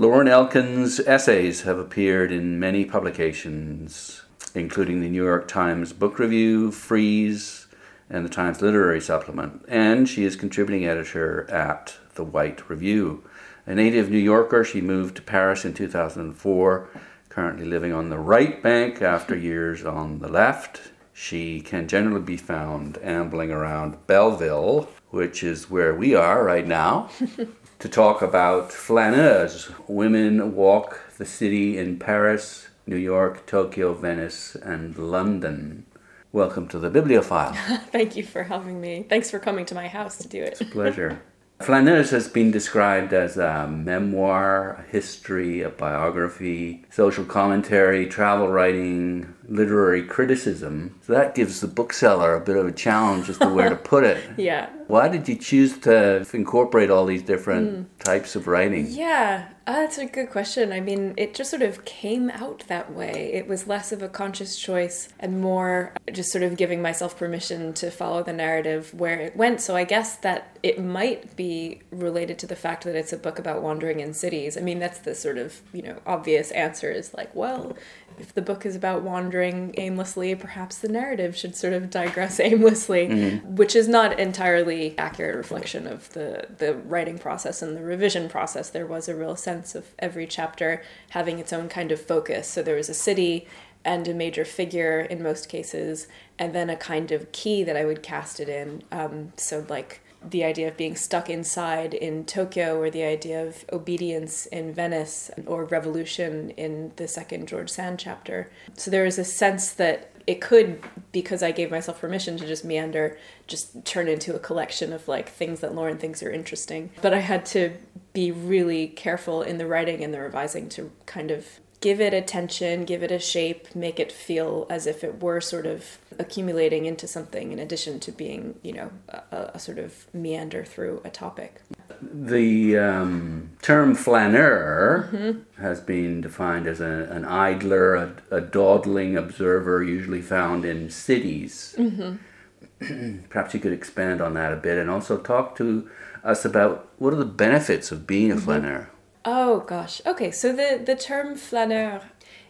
Lauren Elkin's essays have appeared in many publications, including the New York Times Book Review, Frieze, and the Times Literary Supplement, and she is contributing editor at The White Review. A native New Yorker, she moved to Paris in 2004, currently living on the right bank after years on the left. She can generally be found ambling around Belleville, which is where we are right now. to talk about Flaneuse. Women walk the city in Paris, New York, Tokyo, Venice, and London. Welcome to the Bibliofile. Thank you for having me. Thanks for coming to my house to do it. It's a pleasure. Flaneuse has been described as a memoir, a history, a biography, social commentary, travel writing, literary criticism. So that gives the bookseller a bit of a challenge as to where to put it. Yeah. Why did you choose to incorporate all these different mm. types of writing? Yeah, uh, that's a good question. I mean, it just sort of came out that way. It was less of a conscious choice and more just sort of giving myself permission to follow the narrative where it went. So I guess that it might be related to the fact that it's a book about wandering in cities. I mean, that's the sort of, you know, obvious answer is like, well, if the book is about wandering aimlessly, perhaps the narrative should sort of digress aimlessly, mm-hmm. which is not entirely accurate reflection of the the writing process and the revision process. There was a real sense of every chapter having its own kind of focus. So there was a city and a major figure in most cases, and then a kind of key that I would cast it in. Um, so like the idea of being stuck inside in Tokyo, or the idea of obedience in Venice, or revolution in the second George Sand chapter. So there is a sense that it could, because I gave myself permission to just meander, just turn into a collection of like things that Lauren thinks are interesting. But I had to be really careful in the writing and the revising to kind of give it attention, give it a shape, make it feel as if it were sort of accumulating into something in addition to being, you know, a, a sort of meander through a topic. The um, term flaneur mm-hmm. has been defined as a, an idler, a, a, dawdling observer, usually found in cities. Mm-hmm. Perhaps you could expand on that a bit and also talk to us about what are the benefits of being a mm-hmm. flaneur. Oh gosh. Okay, so the the term flaneur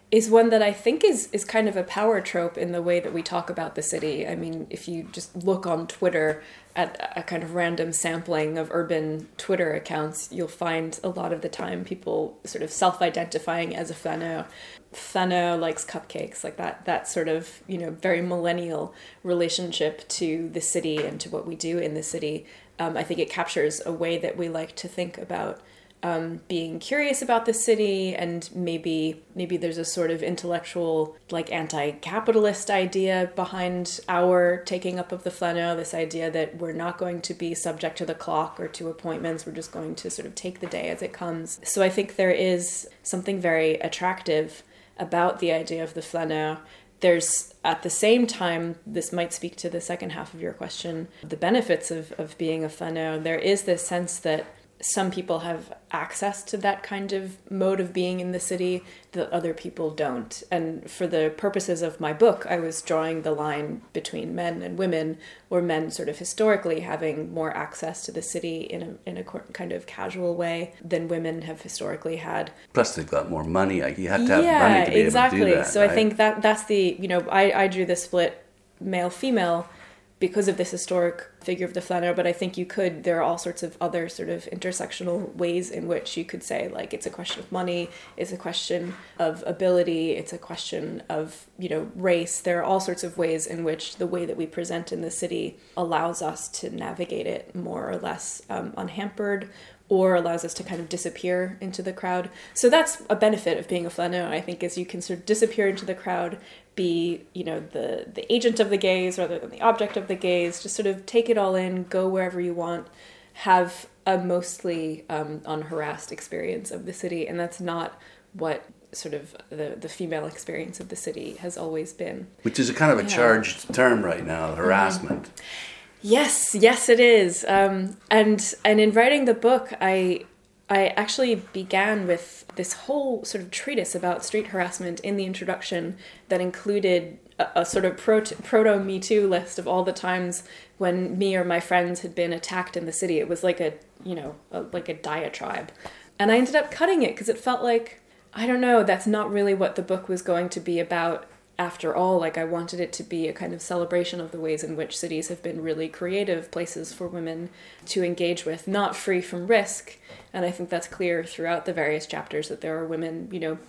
is one that I think is is kind of a power trope in the way that we talk about the city. I mean, if you just look on Twitter at a kind of random sampling of urban Twitter accounts, you'll find a lot of the time people sort of self-identifying as a flaneur. Flaneur likes cupcakes, like that that sort of, you know, very millennial relationship to the city and to what we do in the city. Um, I think it captures a way that we like to think about um, being curious about the city and maybe maybe there's a sort of intellectual like anti-capitalist idea behind our taking up of the flaneur this idea that we're not going to be subject to the clock or to appointments we're just going to sort of take the day as it comes. So i think there is something very attractive about the idea of the flaneur. There's at the same time this might speak to the second half of your question the benefits of, of being a flaneur there is this sense that some people have access to that kind of mode of being in the city that other people don't. And for the purposes of my book, I was drawing the line between men and women, or men sort of historically having more access to the city in a, in a kind of casual way than women have historically had. Plus, they've got more money. You have to have yeah, money to be exactly. able to do that. So right? I think that that's the, you know, I, I drew the split male female because of this historic figure of the flaneur, but I think you could, there are all sorts of other sort of intersectional ways in which you could say, like, it's a question of money, it's a question of ability, it's a question of, you know, race. There are all sorts of ways in which the way that we present in the city allows us to navigate it more or less um, unhampered or allows us to kind of disappear into the crowd. So that's a benefit of being a flaneur, I think, is you can sort of disappear into the crowd, be, you know, the the agent of the gaze rather than the object of the gaze, just sort of take it all in, go wherever you want, have a mostly um, unharassed experience of the city, and that's not what sort of the, the female experience of the city has always been. Which is a kind of a yeah. charged term right now, harassment. Mm-hmm. Yes, yes, it is. Um, and and in writing the book, I I actually began with this whole sort of treatise about street harassment in the introduction that included a, a sort of proto Me Too list of all the times when me or my friends had been attacked in the city. It was like a you know a, like a diatribe And I ended up cutting it because it felt like, I don't know, that's not really what the book was going to be about after all. Like, I wanted it to be a kind of celebration of the ways in which cities have been really creative places for women to engage with, not free from risk. And I think that's clear throughout the various chapters that there are women, you know,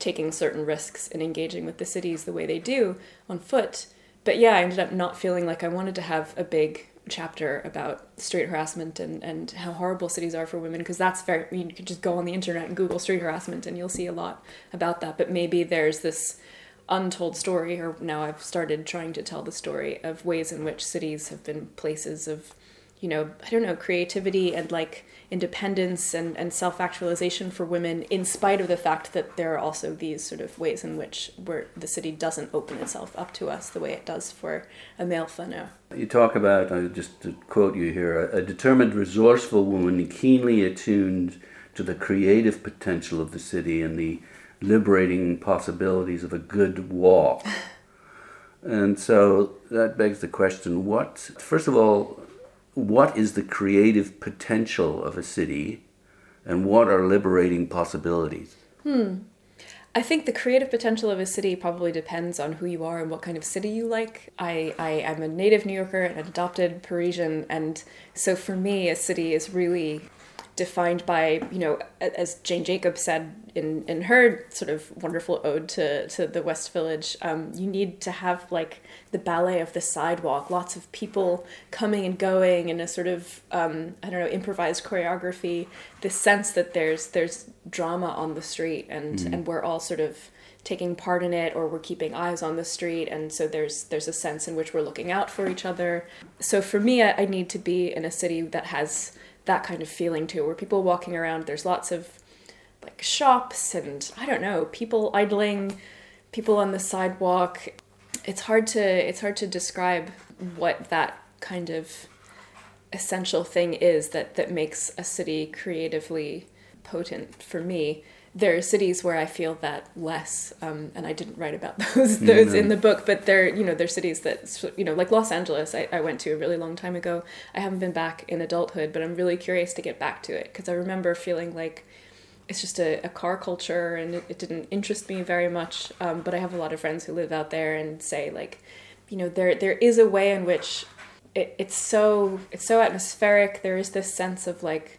taking certain risks and engaging with the cities the way they do on foot. But yeah, I ended up not feeling like I wanted to have a big chapter about street harassment and, and how horrible cities are for women because that's very you could just go on the internet and google street harassment and you'll see a lot about that but maybe there's this untold story or now i've started trying to tell the story of ways in which cities have been places of you know i don't know creativity and like independence and, and self-actualization for women in spite of the fact that there are also these sort of ways in which where the city doesn't open itself up to us the way it does for a male flaneur. You talk about, uh, just to quote you here, a determined, resourceful woman keenly attuned to the creative potential of the city and the liberating possibilities of a good walk. and so that begs the question what, first of all, what is the creative potential of a city and what are liberating possibilities? Hmm. I think the creative potential of a city probably depends on who you are and what kind of city you like. I, I am a native New Yorker and an adopted Parisian, and so for me, a city is really defined by you know as jane jacobs said in in her sort of wonderful ode to to the west village um, you need to have like the ballet of the sidewalk lots of people coming and going in a sort of um, i don't know improvised choreography the sense that there's there's drama on the street and mm-hmm. and we're all sort of taking part in it or we're keeping eyes on the street and so there's there's a sense in which we're looking out for each other so for me I, I need to be in a city that has that kind of feeling too, where people walking around, there's lots of like shops and I don't know, people idling, people on the sidewalk. It's hard to it's hard to describe what that kind of essential thing is that that makes a city creatively potent for me there are cities where I feel that less, um, and I didn't write about those those in the book. But there, you know, there's cities that you know, like Los Angeles. I, I went to a really long time ago. I haven't been back in adulthood, but I'm really curious to get back to it because I remember feeling like it's just a, a car culture, and it, it, didn't interest me very much. Um, but I have a lot of friends who live out there and say like, you know, there there is a way in which it, it's so it's so atmospheric. There is this sense of like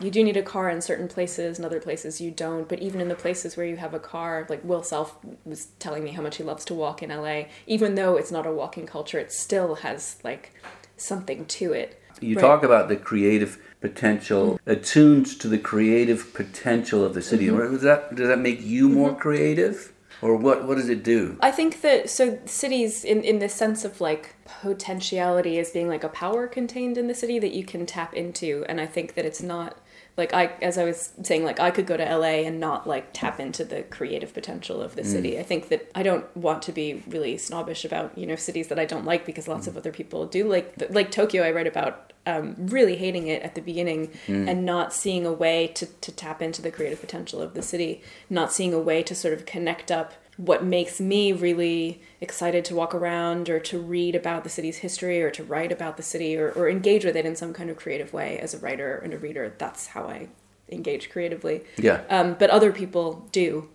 you do need a car in certain places and other places you don't but even in the places where you have a car like will self was telling me how much he loves to walk in la even though it's not a walking culture it still has like something to it you right. talk about the creative potential mm-hmm. attuned to the creative potential of the city mm-hmm. does that does that make you more mm-hmm. creative or what what does it do i think that so cities in in the sense of like potentiality as being like a power contained in the city that you can tap into and i think that it's not like I as I was saying like I could go to LA and not like tap into the creative potential of the mm. city. I think that I don't want to be really snobbish about, you know, cities that I don't like because lots mm. of other people do like like Tokyo I write about um, really hating it at the beginning mm. and not seeing a way to, to tap into the creative potential of the city, not seeing a way to sort of connect up what makes me really excited to walk around or to read about the city's history or to write about the city or, or engage with it in some kind of creative way as a writer and a reader. That's how I engage creatively. Yeah. Um, but other people do.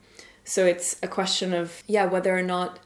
So it's a question of, yeah, whether or not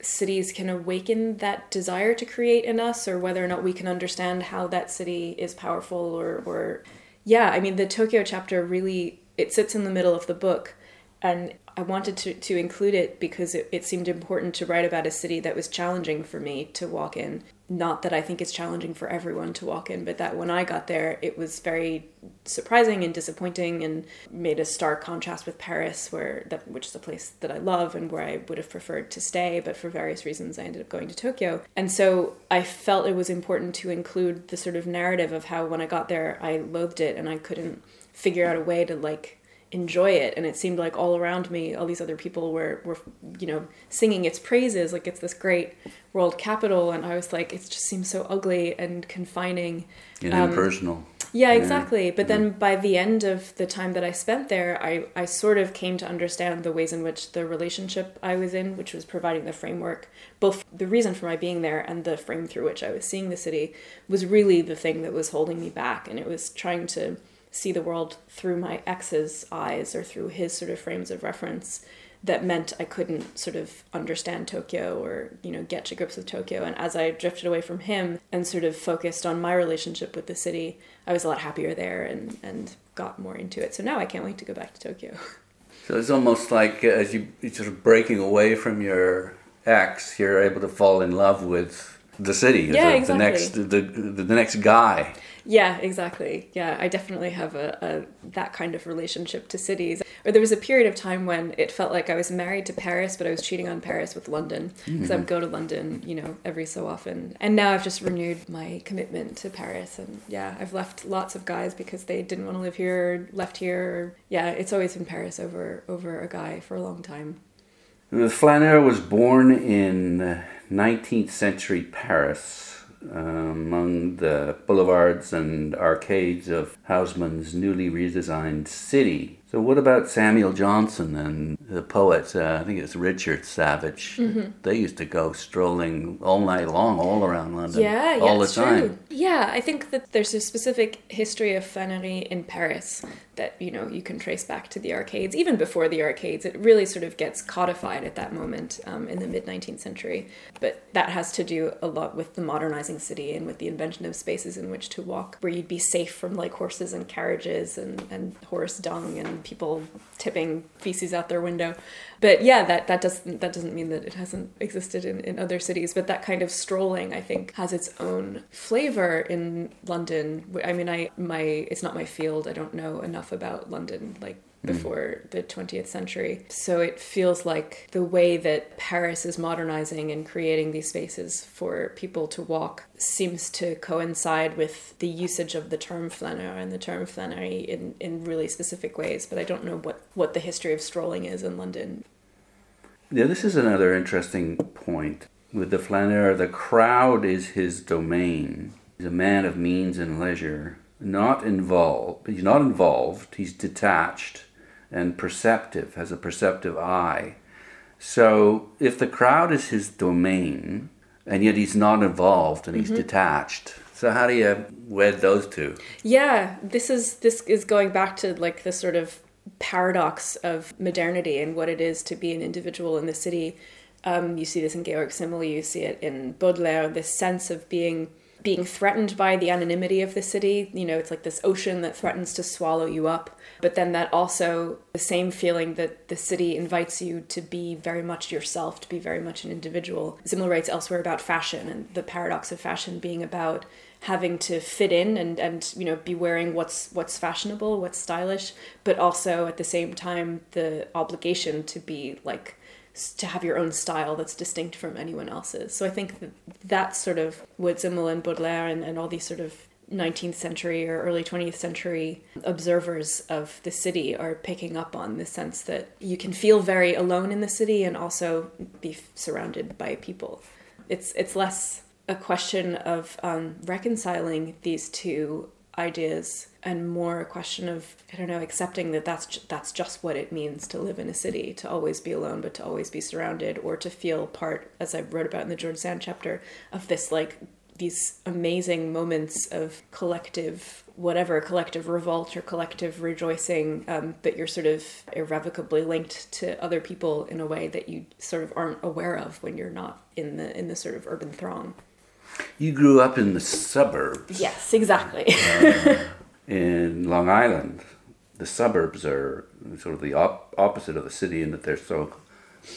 cities can awaken that desire to create in us or whether or not we can understand how that city is powerful or, or yeah, I mean, the Tokyo chapter really, it sits in the middle of the book and I wanted to, to include it because it, it seemed important to write about a city that was challenging for me to walk in. Not that I think it's challenging for everyone to walk in, but that when I got there, it was very surprising and disappointing and made a stark contrast with Paris, where that which is a place that I love and where I would have preferred to stay, but for various reasons I ended up going to Tokyo. And so I felt it was important to include the sort of narrative of how when I got there I loathed it and I couldn't figure out a way to like enjoy it. And it seemed like all around me all these other people were were you know singing its praises like it's this great world capital. And i was like it just seems so ugly and confining. And um, impersonal yeah exactly. Yeah. but then by the end of the time that i spent there i i sort of came to understand the ways in which the relationship i was in which was providing the framework both the reason for my being there and the frame through which i was seeing the city was really the thing that was holding me back. And it was trying to see the world through my ex's eyes or through his sort of frames of reference that meant I couldn't sort of understand Tokyo or, you know, get to grips with Tokyo. And as I drifted away from him and sort of focused on my relationship with the city, I was a lot happier there and, and got more into it. So now I can't wait to go back to Tokyo. So it's almost like uh, as you you're sort of breaking away from your ex, you're able to fall in love with the city. Yeah, the, exactly. the next the, the, the next guy. Yeah, exactly. Yeah, I definitely have a, a that kind of relationship to cities. Or there was a period of time when it felt like I was married to Paris, but I was cheating on Paris with London because I would mm-hmm. go to London, you know, every so often. And now I've just renewed my commitment to Paris, and yeah, I've left lots of guys because they didn't want to live here, left here. Yeah, it's always been Paris over over a guy for a long time. Flaneur was born in 19th century Paris. uh, among the boulevards and arcades of Haussmann's newly redesigned city. So, what about Samuel Johnson and the poet? Uh, I think it's Richard Savage. Mm-hmm. They used to go strolling all night long, all around London, Yeah, yeah, the time. true. Yeah, I think that there's a specific history of flânerie in Paris that you know you can trace back to the arcades, even before the arcades. It really sort of gets codified at that moment um, in the mid 19th century. But that has to do a lot with the modernizing city and with the invention of spaces in which to walk, where you'd be safe from like horses and carriages and, and horse dung and people tipping feces out their window. But yeah, that that doesn't that doesn't mean that it hasn't existed in, in other cities. But that kind of strolling, I think, has its own flavor in London. I mean, I my it's not my field. I don't know enough about London like Mm. before the 20th century. So it feels like the way that Paris is modernizing and creating these spaces for people to walk seems to coincide with the usage of the term flaneur and the term flânerie in, in really specific ways. But I don't know what, what the history of strolling is in London. Yeah, this is another interesting point. With the flaneur, the crowd is his domain. He's a man of means and leisure, not involved. He's not involved. He's detached and perceptive, has a perceptive eye. So, if the crowd is his domain, and yet he's not involved and he's detached, so how do you wed those two? Yeah, this is this is going back to like the sort of paradox of modernity and what it is to be an individual in the city. Um, you see this in Georg Simmel, you see it in Baudelaire, this sense of being being threatened by the anonymity of the city. You know, it's like this ocean that threatens to swallow you up. But then that also the same feeling that the city invites you to be very much yourself, to be very much an individual. Simmel writes elsewhere about fashion and the paradox of fashion being about having to fit in and, and you know be wearing what's what's fashionable, what's stylish, but also at the same time the obligation to be like to have your own style that's distinct from anyone else's. So I think that that's sort of what Simmel and Baudelaire and, and all these sort of 19th century or early 20th century observers of the city are picking up on the sense that you can feel very alone in the city and also be surrounded by people. It's it's less a question of um, reconciling these two ideas and more a question of I don't know accepting that that's that's just what it means to live in a city to always be alone but to always be surrounded or to feel part as I wrote about in the George Sand chapter of this like these amazing moments of collective whatever collective revolt or collective rejoicing um, but you're sort of irrevocably linked to other people in a way that you sort of aren't aware of when you're not in the in the sort of urban throng You grew up in the suburbs. yes exactly in Long Island, the suburbs are sort of the op- opposite of the city in that they're so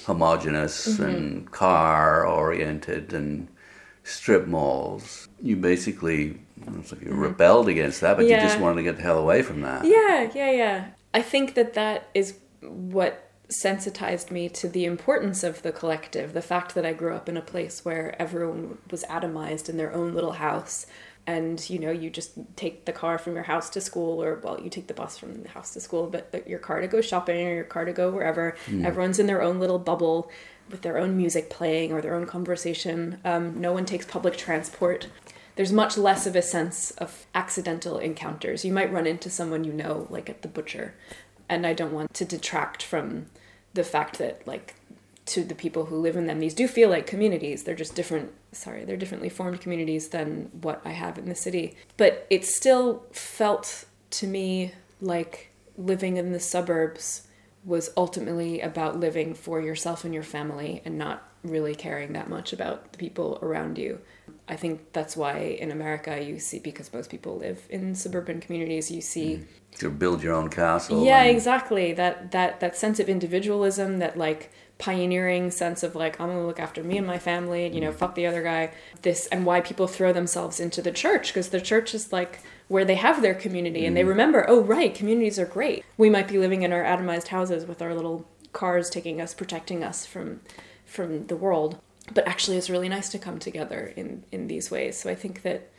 homogenous mm-hmm. and car oriented and strip malls. You basically it's like you mm-hmm. rebelled against that, but you just wanted to get the hell away from that. Yeah, yeah, yeah. I think that that is what sensitized me to the importance of the collective. The fact that I grew up in a place where everyone was atomized in their own little house. And you know, you just take the car from your house to school, or well, you take the bus from the house to school, but, but your car to go shopping or your car to go wherever. Everyone's in their own little bubble with their own music playing or their own conversation. Um, no one takes public transport there's much less of a sense of accidental encounters. You might run into someone you know, like at the butcher, and I don't want to detract from the fact that, like, to the people who live in them, these do feel like communities. They're just different. Sorry, they're differently formed communities than what I have in the city. But it still felt to me like living in the suburbs was ultimately about living for yourself and your family and not really caring that much about the people around you. I think that's why in America you see because most people live in suburban communities you see mm-hmm. To build your own castle. yeah and- exactly that that that sense of individualism that like pioneering sense of like i'm gonna look after me and my family and you know mm. fuck the other guy. This and why people throw themselves into the church because the church is like where they have their community and they mm. remember oh right communities are great. We might be living in our atomized houses with our little cars taking us protecting us from from the world. But actually it's really nice to come together in in these ways. So i think that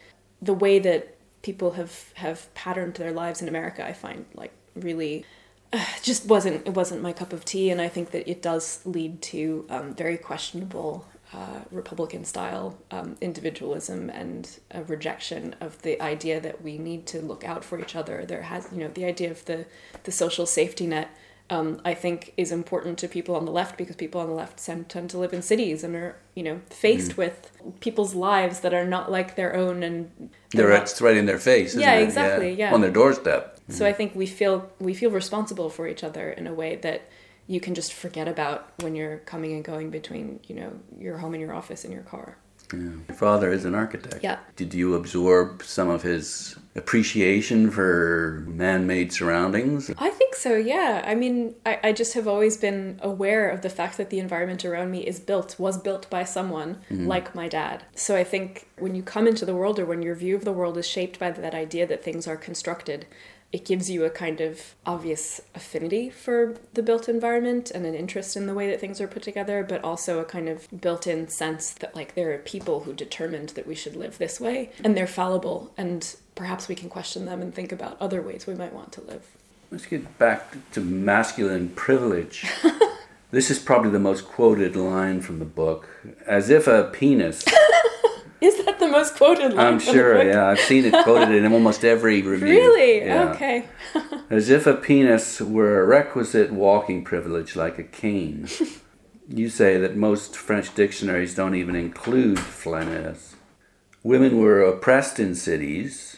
the way that people have have patterned their lives in America, I find like really just wasn't it wasn't my cup of tea, and I think that it does lead to um, very questionable uh, Republican style um, individualism and a rejection of the idea that we need to look out for each other. There has you know the idea of the the social safety net. Um, I think is important to people on the left because people on the left tend, tend to live in cities and are you know faced with people's lives that are not like their own and They're not- it's right in their face. Isn't Yeah, it? exactly, yeah. On their doorstep. So I think we feel we feel responsible for each other in a way that you can just forget about when you're coming and going between you know your home and your office and your car. Yeah. Your father is an architect. Yeah. Did you absorb some of his appreciation for man-made surroundings? I think so, yeah. I mean, I, I just have always been aware of the fact that the environment around me is built, was built by someone mm-hmm. like my dad. So I think when you come into the world or when your view of the world is shaped by that idea that things are constructed, it gives you a kind of obvious affinity for the built environment and an interest in the way that things are put together, but also a kind of built in sense that, like, there are people who determined that we should live this way and they're fallible, and perhaps we can question them and think about other ways we might want to live. Let's get back to masculine privilege. this is probably the most quoted line from the book. As if a penis. Is that the most quoted line? I'm sure, yeah. I've seen it quoted in almost every review. Really? Yeah. Okay. As if a penis were a requisite walking privilege like a cane. you say that most French dictionaries don't even include flaneuse. Women were oppressed in cities.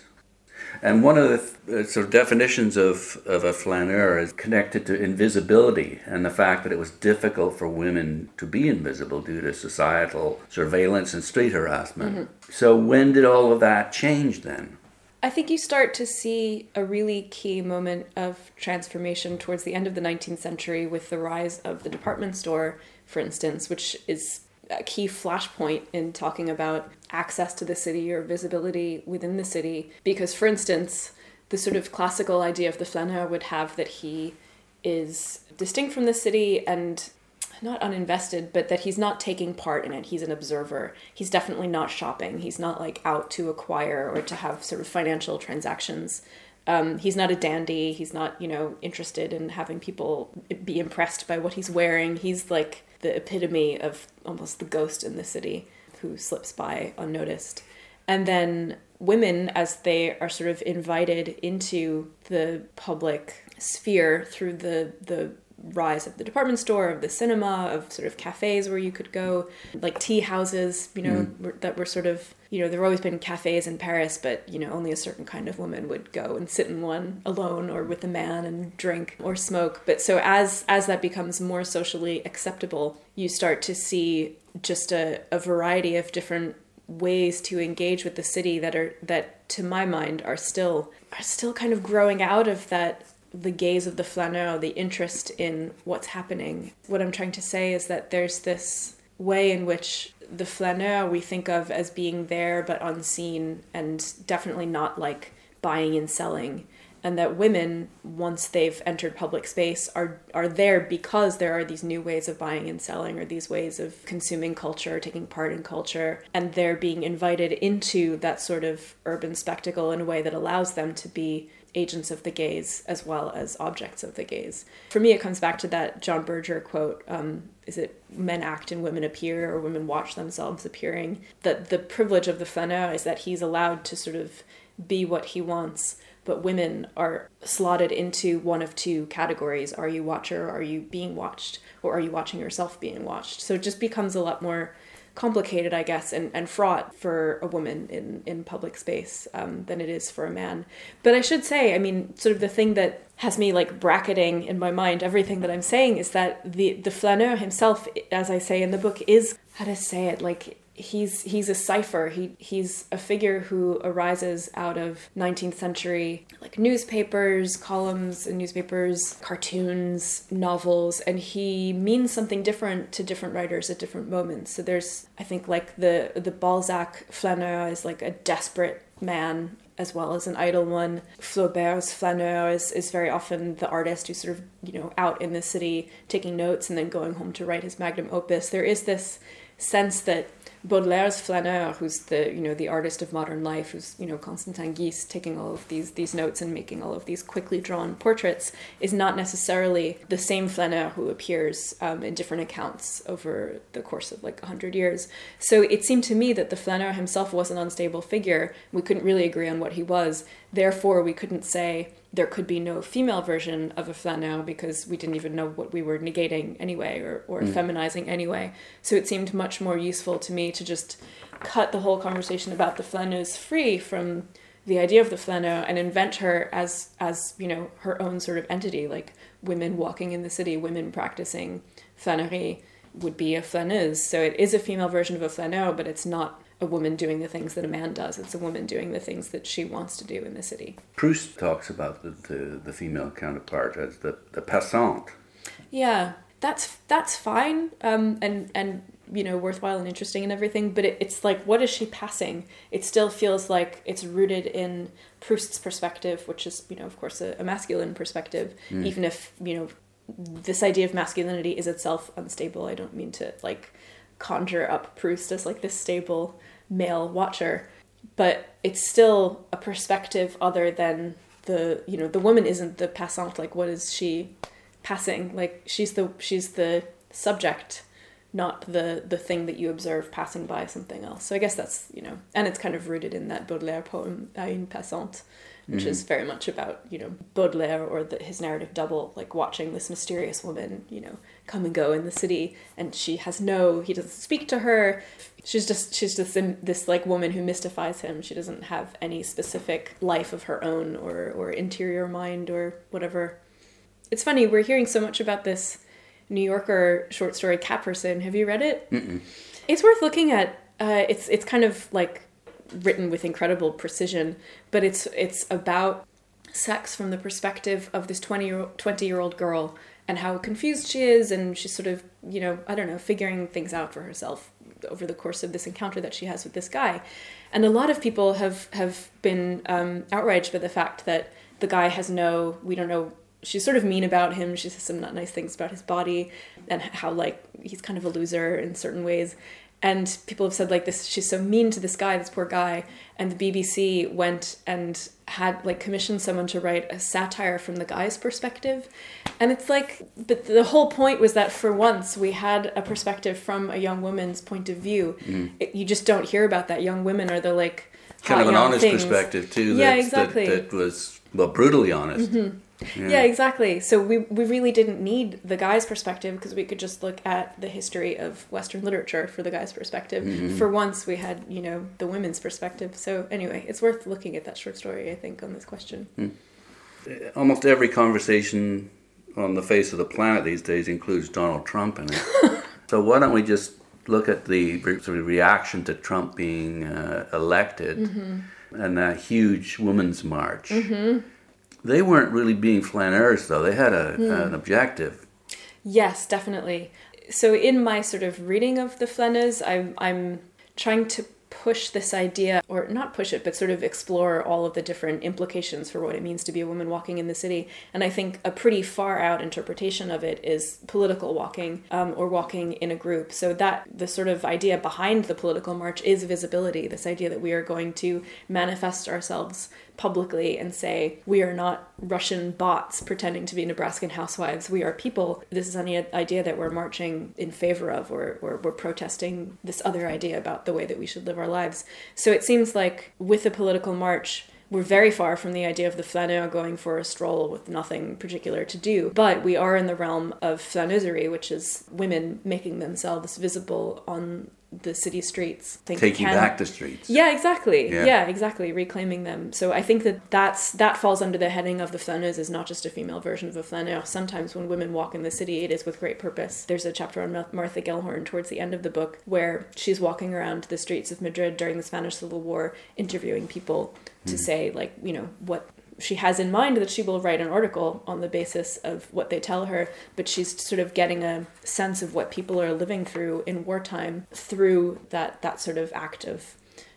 And one of the uh, sort of definitions of, of a flaneur is connected to invisibility and the fact that it was difficult for women to be invisible due to societal surveillance and street harassment. So, when did all of that change then? I think you start to see a really key moment of transformation towards the end of the 19th century with the rise of the department store, for instance, which is a key flashpoint in talking about access to the city or visibility within the city. Because, for instance, the sort of classical idea of the flaneur would have that he is distinct from the city and not uninvested, but that he's not taking part in it. He's an observer. He's definitely not shopping. He's not like out to acquire or to have sort of financial transactions. Um, he's not a dandy. He's not, you know, interested in having people be impressed by what he's wearing. He's like the epitome of almost the ghost in the city who slips by unnoticed. And then women, as they are sort of invited into the public sphere through the the rise of the department store, of the cinema, of sort of cafes where you could go, like tea houses, you know, mm. were- that were sort of, you know, there have always been cafes in Paris, but, you know, only a certain kind of woman would go and sit in one alone or with a man and drink or smoke. But so as as that becomes more socially acceptable, you start to see just a, a variety of different ways to engage with the city that are that to my mind are still are still kind of growing out of that the gaze of the flaneur, the interest in what's happening. What I'm trying to say is that there's this way in which the flaneur we think of as being there but unseen and definitely not like buying and selling and that women once they've entered public space are are there because there are these new ways of buying and selling or these ways of consuming culture taking part in culture and they're being invited into that sort of urban spectacle in a way that allows them to be agents of the gaze as well as objects of the gaze. For me it comes back to that john berger quote um, is it men act and women appear or women watch themselves appearing. That the privilege of the flaneur is that he's allowed to sort of be what he wants but women are slotted into one of two categories. Are you watcher are you being watched? Or are you watching yourself being watched? So it just becomes a lot more complicated, I guess, and, and fraught for a woman in, in public space um, than it is for a man. But I should say, I mean, sort of the thing that has me like bracketing in my mind everything that I'm saying is that the the flaneur himself, as I say in the book, is how to say it like he's he's a cipher. He he's a figure who arises out of 19th century like newspapers, columns in newspapers, cartoons, novels, and he means something different to different writers at different moments. So there's I think like the the Balzac flaneur is like a desperate man as well as an idle one. Flaubert's flaneur is, is very often the artist who's sort of, you know, out in the city taking notes and then going home to write his magnum opus. There is this sense that Baudelaire's flaneur, who's the you know the artist of modern life, who's you know Constantin Guys taking all of these these notes and making all of these quickly drawn portraits, is not necessarily the same flaneur who appears um, in different accounts over the course of like hundred years. So it seemed to me that the flaneur himself was an unstable figure. We couldn't really agree on what he was. Therefore, we couldn't say there could be no female version of a flaneur because we didn't even know what we were negating anyway or, or mm. feminizing anyway. So it seemed much more useful to me to just cut the whole conversation about the flaneuse free from the idea of the flaneur and invent her as as you know her own sort of entity like women walking in the city women practicing flânerie would be a flaneuse so it is a female version of a flaneur but it's not a woman doing the things that a man does. It's a woman doing the things that she wants to do in the city. Proust talks about the, the, the female counterpart as the, the passante. Yeah, that's that's fine um, and and you know worthwhile and interesting and everything. But it, it's like, what is she passing? It still feels like it's rooted in Proust's perspective, which is you know of course a, a masculine perspective. Mm. Even if you know this idea of masculinity is itself unstable. I don't mean to like conjure up Proust as like this stable male watcher, but it's still a perspective other than the you know the woman isn't the passant. Like what is she passing? Like she's the she's the subject, not the the thing that you observe passing by something else. So I guess that's you know, and it's kind of rooted in that Baudelaire poem "À une passante." Which mm-hmm. is very much about you know Baudelaire or the, his narrative double, like watching this mysterious woman, you know, come and go in the city, and she has no, he doesn't speak to her. She's just she's just this like woman who mystifies him. She doesn't have any specific life of her own or or interior mind or whatever. It's funny we're hearing so much about this New Yorker short story Cat Person. Have you read it? Mm-mm. It's worth looking at. Uh, it's it's kind of like written with incredible precision, but it's it's about sex from the perspective of this 20 year, 20 year old girl and how confused she is and she's sort of you know i don't know figuring things out for herself over the course of this encounter that she has with this guy. And a lot of people have have been um, outraged by the fact that the guy has no we don't know she's sort of mean about him she says some not nice things about his body and how like he's kind of a loser in certain ways and people have said like this she's so mean to this guy this poor guy and the bbc went and had like commissioned someone to write a satire from the guy's perspective and it's like but the whole point was that for once we had a perspective from a young woman's point of view mm. it, you just don't hear about that young women are the like kind of an honest things. perspective too yeah exactly that, that was well brutally honest mm-hmm. Yeah. yeah. exactly. So we we really didn't need the guy's perspective because we could just look at the history of Western literature for the guy's perspective. Mm-hmm. For once, we had you know the women's perspective. So anyway, it's worth looking at that short story. I think on this question. Mm. Almost every conversation on the face of the planet these days includes Donald Trump in it. so why don't we just look at the sort of reaction to Trump being uh, elected mm-hmm. and that huge women's march. Mm-hmm they weren't really being flaneuse, though. They had a, mm. an objective. Yes, definitely. So, in my sort of reading of the flaneurs, I'm, I'm trying to push this idea, or not push it, but sort of explore all of the different implications for what it means to be a woman walking in the city. And I think a pretty far out interpretation of it is political walking um, or walking in a group. So that the sort of idea behind the political march is visibility, this idea that we are going to manifest ourselves publicly and say, we are not Russian bots pretending to be Nebraskan housewives. We are people. This is an idea that we're marching in favor of, or, or we're protesting this other idea about the way that we should live our lives. So it seems like with a political march, we're very far from the idea of the flaneur going for a stroll with nothing particular to do. But we are in the realm of flaneuserie, which is women making themselves visible on the city streets. Taking can- back the streets. Yeah, exactly. Yeah. Yeah. exactly. Reclaiming them. So I think that that's that falls under the heading of the flaneuse is not just a female version of a flaneur. Sometimes when women walk in the city, it is with great purpose. There's a chapter on Martha Gellhorn towards the end of the book where she's walking around the streets of Madrid during the Spanish Civil War, interviewing people to hmm. say like you know what she has in mind that she will write an article on the basis of what they tell her, but she's sort of getting a sense of what people are living through in wartime through that that sort of act of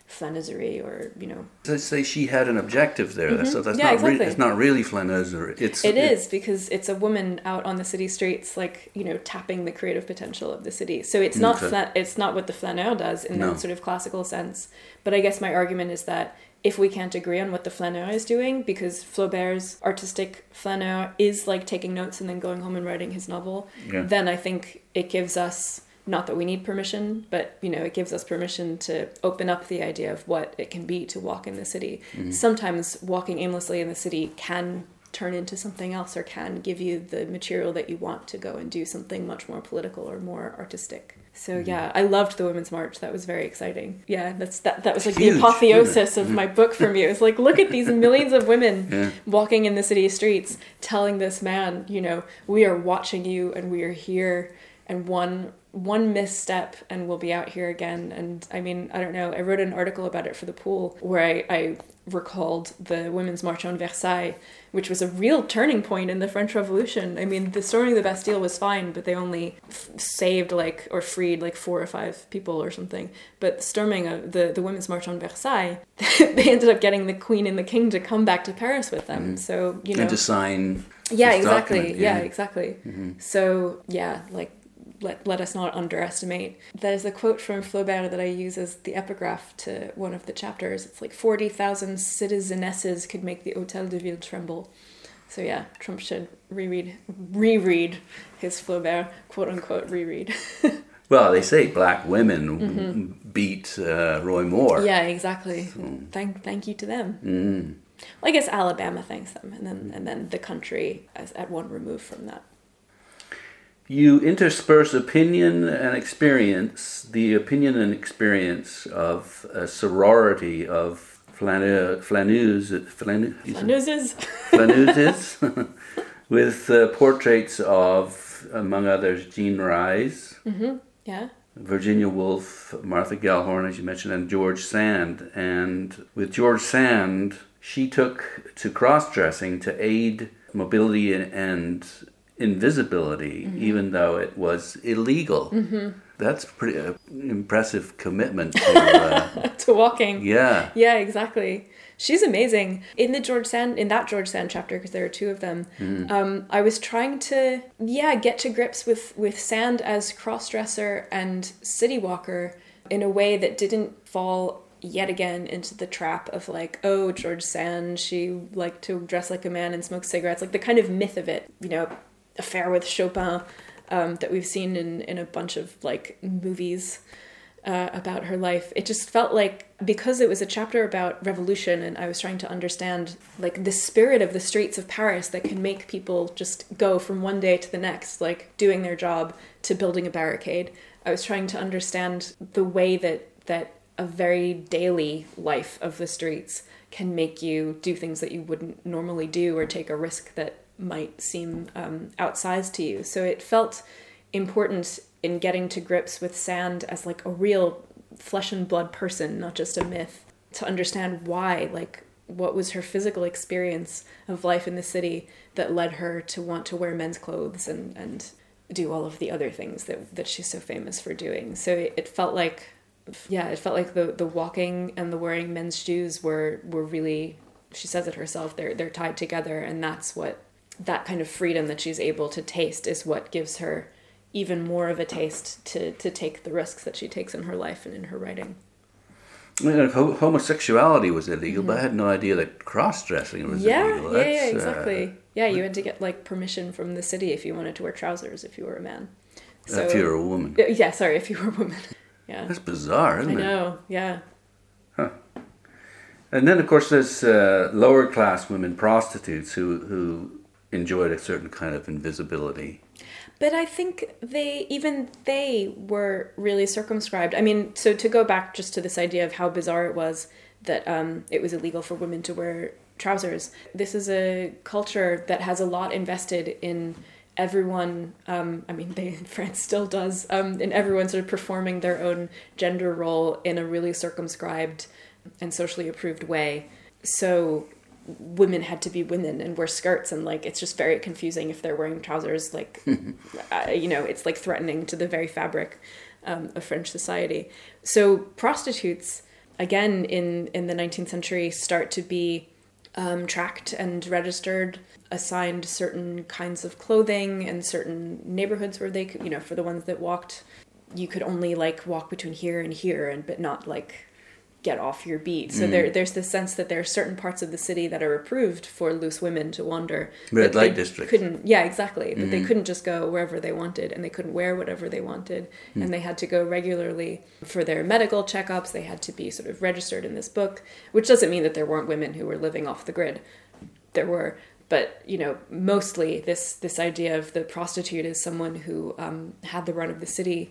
flaneuserie or you know Let's say she had an objective there, so that's Mm-hmm. Yeah, not really exactly. it's not really flaneuser. It's It is because it's a woman out on the city streets, like you know, tapping the creative potential of the city. So it's not Okay. fla- it's not what the flaneur does in No. that sort of classical sense. But I guess my argument is that if we can't agree on what the flaneur is doing, because Flaubert's artistic flaneur is like taking notes and then going home and writing his novel, Yeah. then I think it gives us not that we need permission, but you know, it gives us permission to open up the idea of what it can be to walk in the city. Mm-hmm. Sometimes walking aimlessly in the city can turn into something else or can give you the material that you want to go and do something much more political or more artistic. So mm-hmm. yeah, I loved the Women's March. That was very exciting. Yeah, that's that that was like Huge, the apotheosis of mm-hmm. my book for me. It was like look at these millions of women Yeah. walking in the city streets telling this man, you know, we are watching you and we are here and one one misstep and we'll be out here again. And i mean i don't know i wrote an article about it for the pool where i, I recalled the women's march on versailles which was a real turning point in the french revolution. I mean the storming of the bastille was fine but they only f- saved like or freed like four or five people or something. But the storming of the, the women's march on versailles they ended up getting the queen and the king to come back to paris with them. Mm-hmm. So you know. and to sign. yeah exactly. yeah, yeah. exactly. Mm-hmm. So yeah like let, let us not underestimate. There's a quote from flaubert that i use as the epigraph to one of the chapters. It's like 40000 citizenesses could make the hotel de ville tremble. So yeah trump should reread reread his flaubert quote unquote reread. Well, they say black women beat uh, Roy Moore. Mm-hmm. yeah exactly. Thank thank you to them. Mm. well, i guess alabama thanks them and then and then the country as at one remove from that You intersperse opinion and experience, the opinion and experience of a sorority of flaneur, flaneuse, flane, Noses. flaneuses with uh, portraits of, among others, Jean Rhys, yeah. Virginia Woolf, Martha Gellhorn, as you mentioned, and George Sand. And with George Sand, she took to cross dressing to aid mobility and, invisibility, even though it was illegal. That's pretty uh, impressive commitment to, uh, to walking yeah. Yeah, exactly. She's amazing. In the George Sand, in that George Sand chapter, because there are two of them, um, I was trying to, yeah, get to grips with with Sand as crossdresser and city walker in a way that didn't fall yet again into the trap of like, oh, George Sand, she liked to dress like a man and smoke cigarettes, like the kind of myth of it, you know, affair with Chopin um, that we've seen in in a bunch of like movies uh, about her life. It just felt like because it was a chapter about revolution, and I was trying to understand like the spirit of the streets of Paris that can make people just go from one day to the next, like doing their job to building a barricade. I was trying to understand the way that that a very daily life of the streets can make you do things that you wouldn't normally do or take a risk that might seem um, outsized to you. So it felt important in getting to grips with sand as like a real flesh and blood person, not just a myth, to understand why, like, what was her physical experience of life in the city that led her to want to wear men's clothes and, and do all of the other things that, that she's so famous for doing. So it, it felt like, yeah, it felt like the, the walking and the wearing men's shoes were, were really, she says it herself, they're, they're tied together. And that's what, that kind of freedom that she's able to taste is what gives her even more of a taste to, to take the risks that she takes in her life and in her writing. I mean, ho- homosexuality was illegal, but I had no idea that cross dressing was Mm-hmm. Yeah, illegal. yeah, yeah, That's, uh, exactly. yeah, you had to get like permission from the city if you wanted to wear trousers if you were a man. So, if you're a woman. Yeah, sorry, if you were a woman. Yeah, That's bizarre, I isn't it? I know. Yeah, And then, of course, there's uh, lower class women prostitutes who, who enjoyed a certain kind of invisibility. but I think they even they were really circumscribed. I mean, so to go back just to this idea of how bizarre it was that um, it was illegal for women to wear trousers. This is a culture that has a lot invested in everyone. Um, I mean, they, France still does um, in everyone sort of performing their own gender role in a really circumscribed and socially approved way. So women had to be women and wear skirts and like it's just very confusing if they're wearing trousers like uh, you know it's like threatening to the very fabric um, of french society. So prostitutes again in in the 19th century start to be um, tracked and registered assigned certain kinds of clothing and certain neighborhoods where they could you know for the ones that walked you could only like walk between here and here and but not like get off your beat. So mm. there, there's this sense that there are certain parts of the city that are approved for loose women to wander. Red light district. Couldn't, yeah, exactly. But mm-hmm. they couldn't just go wherever they wanted, and they couldn't wear whatever they wanted, mm. and they had to go regularly for their medical checkups. They had to be sort of registered in this book, which doesn't mean that there weren't women who were living off the grid. There were, but you know, mostly this this idea of the prostitute as someone who um, had the run of the city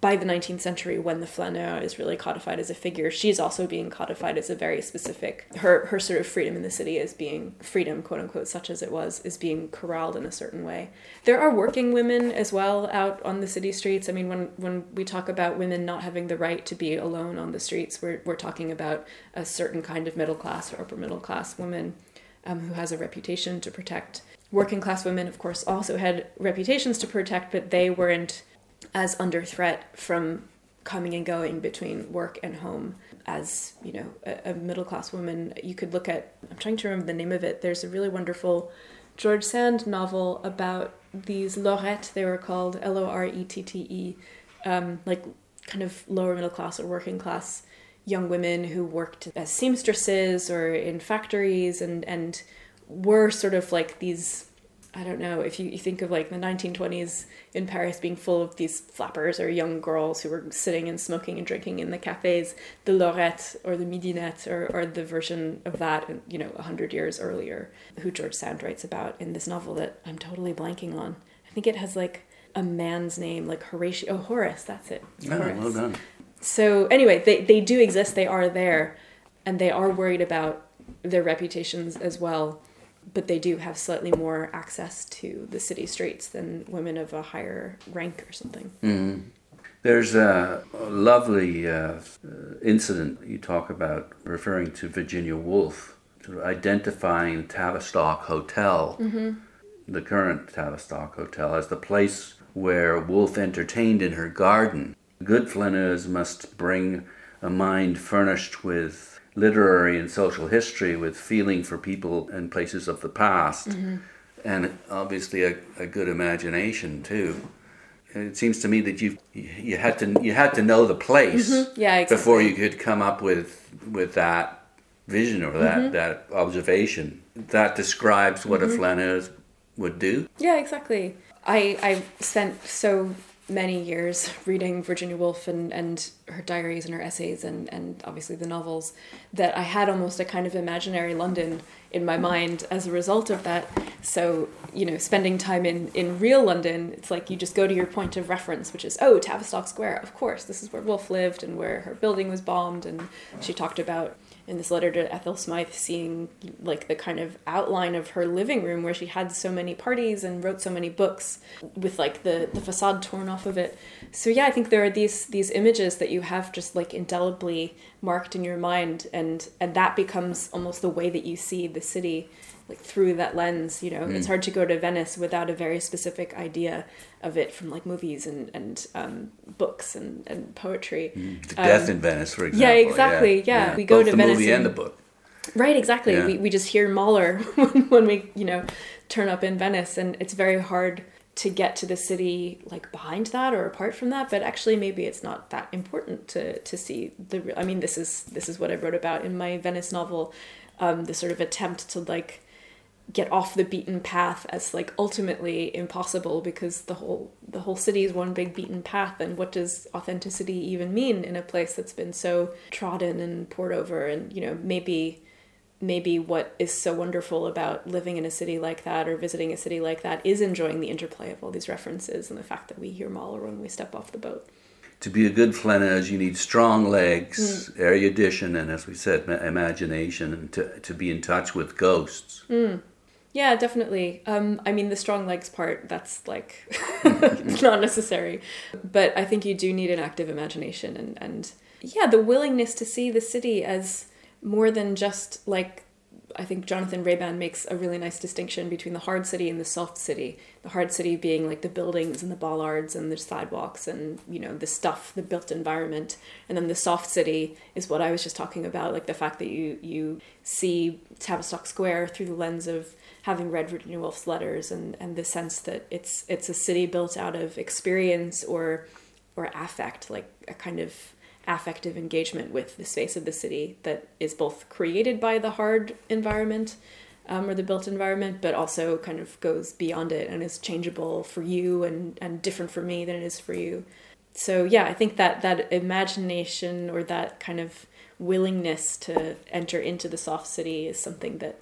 by the 19th century when the flaneur is really codified as a figure she's also being codified as a very specific her her sort of freedom in the city is being freedom quote unquote such as it was is being corralled in a certain way. There are working women as well out on the city streets. I mean when when we talk about women not having the right to be alone on the streets we're, we're talking about a certain kind of middle class or upper middle class woman um, who has a reputation to protect. Working class women of course also had reputations to protect but they weren't as under threat from coming and going between work and home. As you know a, a, middle class woman you could look at i'm trying to remember the name of it there's a really wonderful george sand novel about these lorette they were called l-o-r-e-t-t-e um, like kind of lower middle class or working class young women who worked as seamstresses or in factories and and were sort of like these I don't know if you, you think of like the 1920s in Paris being full of these flappers or young girls who were sitting and smoking and drinking in the cafes, the Lorette or the Midinette or, or the version of that, you know, 100 years earlier, who George Sand writes about in this novel that I'm totally blanking on. I think it has like a man's name, like Horatio. Oh, Horace, that's it. Oh, well done. So, anyway, they, they do exist, they are there, and they are worried about their reputations as well but they do have slightly more access to the city streets than women of a higher rank or something. Mm. There's a, lovely uh, incident you talk about referring to Virginia Woolf, sort of identifying Tavistock Hotel, mm-hmm. the current Tavistock Hotel, as the place where Woolf entertained in her garden. Good flaneurs must bring a mind furnished with literary and social history with feeling for people and places of the past, mm-hmm. and obviously a, a, good imagination too. It seems to me that you you had to you had to know the place mm-hmm. yeah, exactly. before you could come up with with that vision or that mm-hmm. that observation that describes what a mm-hmm. flaneur would do. Yeah, exactly. I I spent so many years reading Virginia Woolf and, and her diaries and her essays and, and obviously the novels that I had almost a kind of imaginary London in my mind as a result of that. So, you know, spending time in, in real London, it's like you just go to your point of reference, which is, oh, Tavistock Square, of course, this is where Woolf lived and where her building was bombed. And she talked about in this letter to Ethel Smyth, seeing like the kind of outline of her living room where she had so many parties and wrote so many books with like the, the facade torn off of it. So yeah, I think there are these these images that you have just like indelibly marked in your mind and and that becomes almost the way that you see the city like through that lens you know mm. it's hard to go to venice without a very specific idea of it from like movies and and um, books and, and poetry mm. the death um, in venice for example yeah exactly yeah, yeah. yeah. we go Both to the venice movie and, and the book right exactly yeah. we, we just hear mahler when, when we you know turn up in venice and it's very hard to get to the city like behind that or apart from that but actually maybe it's not that important to to see the i mean this is this is what i wrote about in my venice novel um, the sort of attempt to like get off the beaten path as like ultimately impossible because the whole the whole city is one big beaten path and what does authenticity even mean in a place that's been so trodden and poured over and you know maybe maybe what is so wonderful about living in a city like that or visiting a city like that is enjoying the interplay of all these references and the fact that we hear Mahler when we step off the boat. To be a good flaneur, you need strong legs, mm. erudition, and as we said, imagination, and to, to be in touch with ghosts. Mm. Yeah, definitely. Um, I mean, the strong legs part, that's like, not necessary. But I think you do need an active imagination and, and, yeah, the willingness to see the city as more than just like I think Jonathan Raban makes a really nice distinction between the hard city and the soft city. The hard city being like the buildings and the bollards and the sidewalks and you know the stuff, the built environment, and then the soft city is what I was just talking about, like the fact that you you see Tavistock Square through the lens of having read Virginia Woolf's letters and and the sense that it's it's a city built out of experience or or affect, like a kind of affective engagement with the space of the city that is both created by the hard environment um, or the built environment, but also kind of goes beyond it and is changeable for you and, and different for me than it is for you. So yeah, I think that that imagination or that kind of willingness to enter into the soft city is something that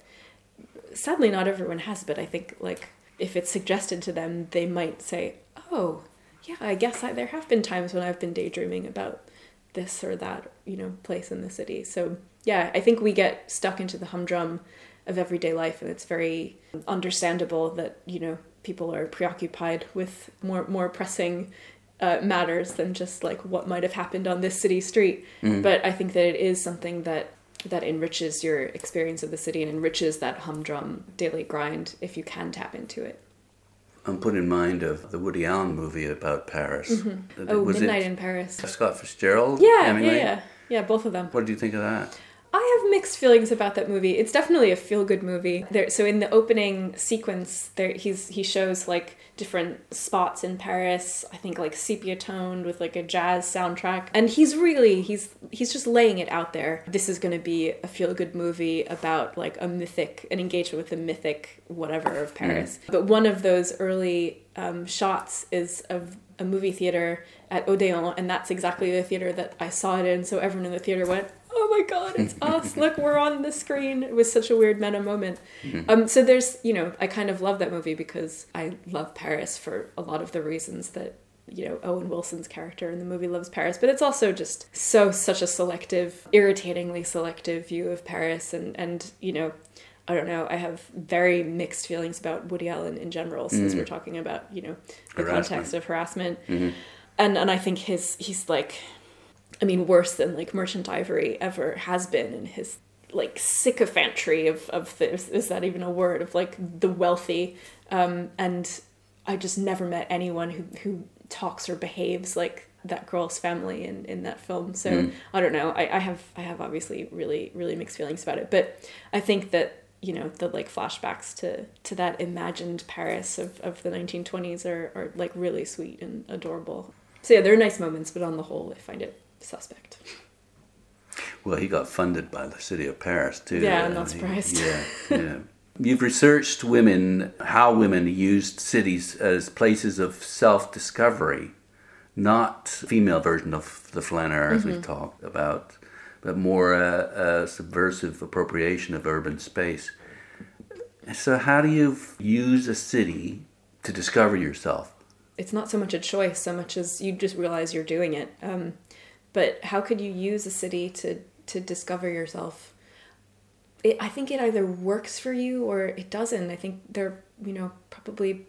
sadly not everyone has, but I think like if it's suggested to them, they might say, "Oh, yeah, I guess I, there have been times when I've been daydreaming about this or that you know place in the city so yeah i think we get stuck into the humdrum of everyday life and it's very understandable that you know people are preoccupied with more more pressing uh, matters than just like what might have happened on this city street mm. but i think that it is something that that enriches your experience of the city and enriches that humdrum daily grind if you can tap into it I'm put in mind of the Woody Allen movie about Paris. Mm-hmm. Oh, Was Midnight in Paris. Scott Fitzgerald? Yeah, Hemingway? yeah, yeah. Yeah, both of them. What do you think of that? I have mixed feelings about that movie. It's definitely a feel good movie. There, so in the opening sequence, there he's he shows like different spots in Paris. I think like sepia toned with like a jazz soundtrack, and he's really he's he's just laying it out there. This is going to be a feel good movie about like a mythic, an engagement with the mythic whatever of Paris. Mm. But one of those early um, shots is of a movie theater at Odeon, and that's exactly the theater that I saw it in. So everyone in the theater went, "Oh my god, it's us! Look, we're on the screen." It was such a weird meta moment. Mm-hmm. Um, so there's, you know, I kind of love that movie because I love Paris for a lot of the reasons that you know Owen Wilson's character in the movie loves Paris, but it's also just so such a selective, irritatingly selective view of Paris, and and you know I don't know. I have very mixed feelings about Woody Allen in general, since mm-hmm. we're talking about you know the harassment. context of harassment, mm-hmm. and and I think his he's like, I mean, worse than like Merchant Ivory ever has been in his like sycophantry of of this is that even a word of like the wealthy, um, and I just never met anyone who who talks or behaves like that girl's family in, in that film. So mm. I don't know. I, I have I have obviously really really mixed feelings about it, but I think that you know the like flashbacks to to that imagined Paris of, of the 1920s are, are like really sweet and adorable. So yeah, there are nice moments, but on the whole, I find it suspect. Well, he got funded by the city of Paris too. Yeah, I'm not surprised. yeah, yeah. You've researched women, how women used cities as places of self-discovery, not female version of the flaneur as mm-hmm. we've talked about but more a, a subversive appropriation of urban space. So, how do you use a city to discover yourself? It's not so much a choice, so much as you just realize you're doing it. Um, but how could you use a city to to discover yourself? It, I think it either works for you or it doesn't. I think there, you know, probably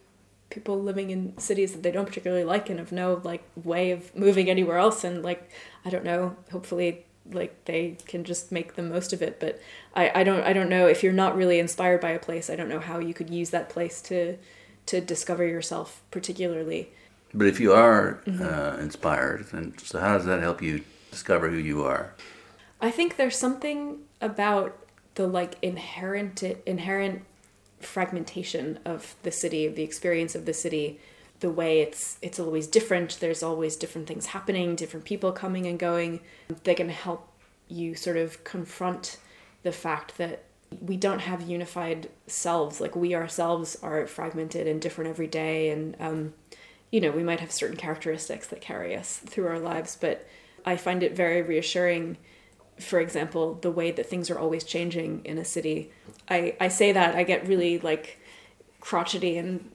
people living in cities that they don't particularly like and have no like way of moving anywhere else. And like, I don't know. Hopefully, like they can just make the most of it but I, I don't I don't know if you're not really inspired by a place I don't know how you could use that place to to discover yourself particularly but if you are mm-hmm. uh, inspired then so how does that help you discover who you are? I think there's something about the like inherent inherent fragmentation of the city of the experience of the city the way it's it's always different. There's always different things happening different people coming and going. They can help you sort of confront the fact that we don't have unified selves. Like we ourselves are fragmented and different every day and um, you know we might have certain characteristics that carry us through our lives but i find it very reassuring for example, the way that things are always changing in a city. I, I say that, I get really like crotchety and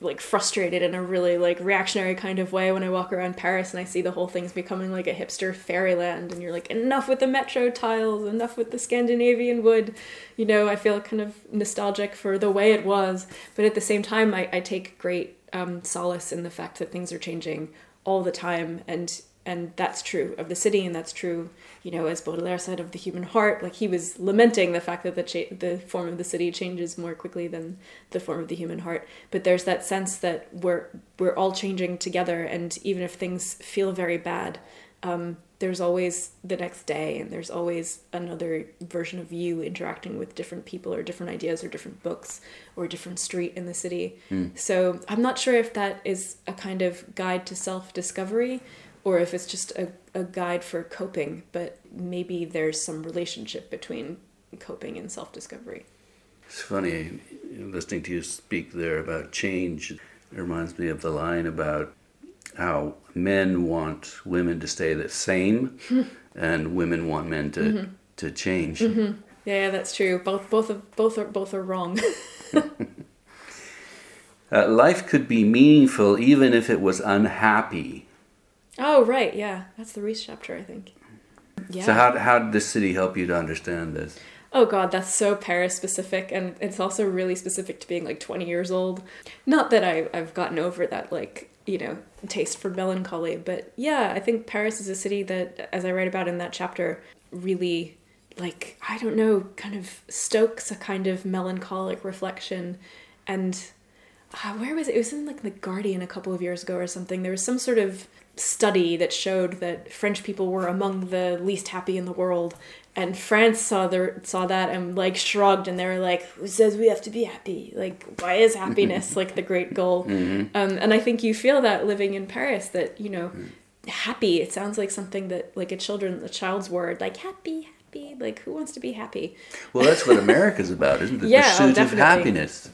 like frustrated in a really like reactionary kind of way when I walk around Paris and I see the whole thing's becoming like a hipster fairyland and you're like enough with the metro tiles enough with the Scandinavian wood you know I feel kind of nostalgic for the way it was but at the same time I, I take great um, solace in the fact that things are changing all the time. And and that's true of the city and that's true you know as baudelaire said of the human heart. Like he was lamenting the fact that the cha- the form of the city changes more quickly than the form of the human heart. But there's that sense that we're we're all changing together and even if things feel very bad um, there's always the next day and there's always another version of you interacting with different people or different ideas or different books or a different street in the city Mm. so i'm not sure if that is a kind of guide to self-discovery or if it's just a, a guide for coping, but maybe there's some relationship between coping and self discovery. It's funny listening to you speak there about change. It reminds me of the line about how men want women to stay the same, and women want men to to change. Yeah, yeah, that's true. Both both of both are both are wrong. Uh, life could be meaningful even if it was unhappy. oh right, yeah, that's the Rhys chapter, I think. Yeah. So how how did this city help you to understand this? Oh god, that's so Paris specific, and it's also really specific to being like 20 years old. Not that I, I've gotten over that, like, you know, taste for melancholy, but yeah, I think Paris is a city that, as I write about in that chapter, really, like, I don't know, kind of stokes a kind of melancholic reflection. And uh, where was it? It was in like The Guardian a couple of years ago or something. There was some sort of study that showed that French people were among the least happy in the world, and France saw the saw that and like shrugged, and they were like, "Who says we have to be happy? Like, why is happiness like the great goal?" Um, and I think you feel that living in Paris that you know, happy. It sounds like something that like a children a child's word, like happy, happy. Like, who wants to be happy? Well, that's what America's about, isn't it? The Yeah, oh, pursuit of happiness.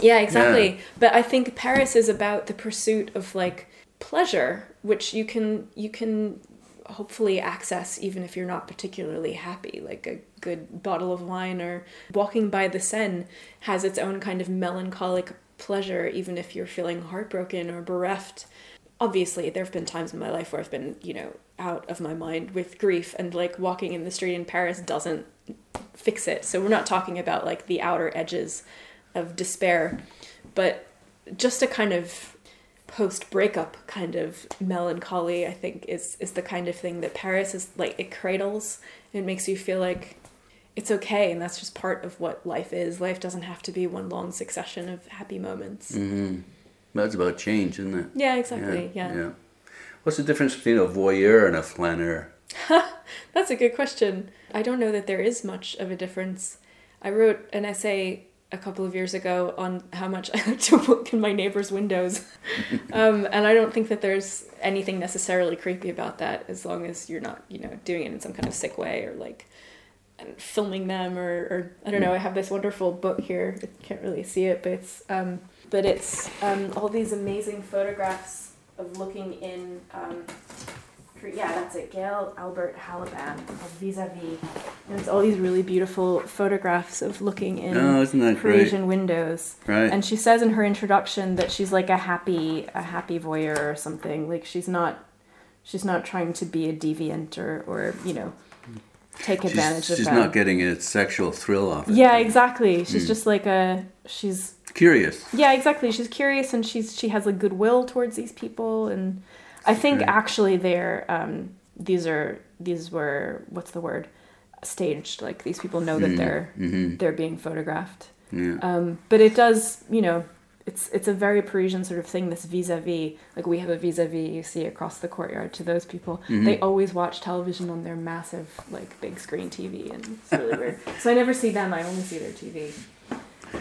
Yeah, exactly. Yeah. But I think Paris is about the pursuit of like pleasure, which you can you can hopefully access even if you're not particularly happy. Like a good bottle of wine or walking by the Seine has its own kind of melancholic pleasure even if you're feeling heartbroken or bereft. Obviously, there have been times in my life where I've been, you know, out of my mind with grief and like walking in the street in Paris doesn't fix it. So we're not talking about like the outer edges of despair, but just a kind of post breakup kind of melancholy, I think, is is the kind of thing that Paris is like it cradles. It makes you feel like it's okay and that's just part of what life is. Life doesn't have to be one long succession of happy moments. mm-hmm. That's about change, isn't it? Yeah, exactly. Yeah. yeah. What's the difference between a voyeur and a flaneur? That's a good question. I don't know that there is much of a difference. I wrote an essay a couple of years ago on how much I like to look in my neighbor's windows. um, and I don't think that there's anything necessarily creepy about that as long as you're not, you know, doing it in some kind of sick way or like and filming them or, or I don't know. I have this wonderful book here. I can't really see it, but it's um, but it's um, all these amazing photographs of looking in um, yeah, that's it. Gail Albert Halaban of Vis-a-Vis. And it's all these really beautiful photographs of looking in Oh, that great? Windows. Right. And she says in her introduction that she's like a happy a happy voyeur or something. Like she's not she's not trying to be a deviant or, or you know, take advantage she's of she's them. not getting a sexual thrill off it. yeah, exactly. She's Mm. just like a she's Curious. yeah, exactly. She's curious and she's she has like goodwill towards these people and I think Right. actually they're um these are these were what's the word staged like these people know that they're hmm they're being photographed. Yeah. Um but it does, you know, it's it's a very Parisian sort of thing this vis-a-vis like we have a vis-a-vis you see across the courtyard to those people. Mhm. They always watch television on their massive like big screen TV and it's really weird. So I never see them, I only see their TV.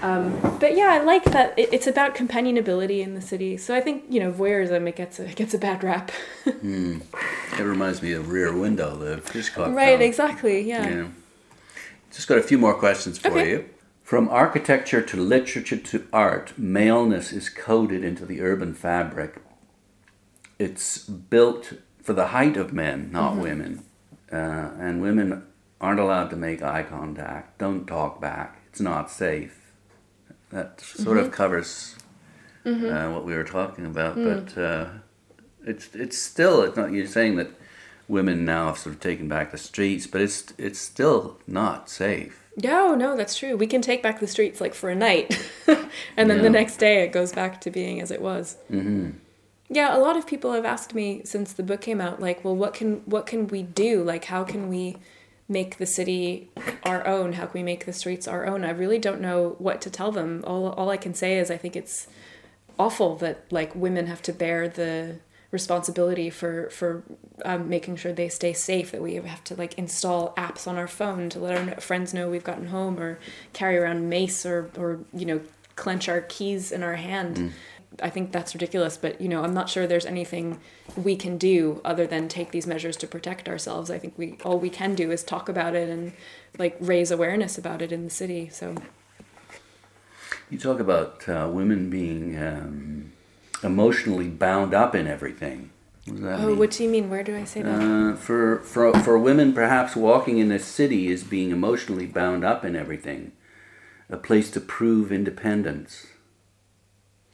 Um, but yeah, I like that it, it's about companionability in the city. So I think you know voyeurism it gets a it gets a bad rap. Mm. It reminds me of Rear Window, the Hitchcock right, film. exactly. Yeah. Yeah. Just got a few more questions for Okay. you. From architecture to literature to art, maleness is coded into the urban fabric. It's built for the height of men, not Mm-hmm. women. Uh, and women aren't allowed to make eye contact, don't talk back, it's not safe. That sort of covers uh, what we were talking about, but uh, it's it's still it's not. You're saying that women now have sort of taken back the streets, but it's it's still not safe. No, no, that's true. We can take back the streets like for a night, and then Yeah. the next day it goes back to being as it was. Mm-hmm. Yeah, a lot of people have asked me since the book came out, like, well, what can what can we do? Like, how can we make the city our own? How can we make the streets our own? I really don't know what to tell them. All all I can say is I think it's awful that like women have to bear the responsibility for for um, making sure they stay safe that we have to like install apps on our phone to let our friends know we've gotten home or carry around mace or or you know clench our keys in our hand i think that's ridiculous but you know i'm not sure there's anything we can do other than take these measures to protect ourselves i think we all we can do is talk about it and like raise awareness about it in the city so You talk about uh, women being um, emotionally bound up in everything. What oh mean? what do you mean where do i say that Uh, for for for women, perhaps walking in a city is being emotionally bound up in everything, a place to prove independence.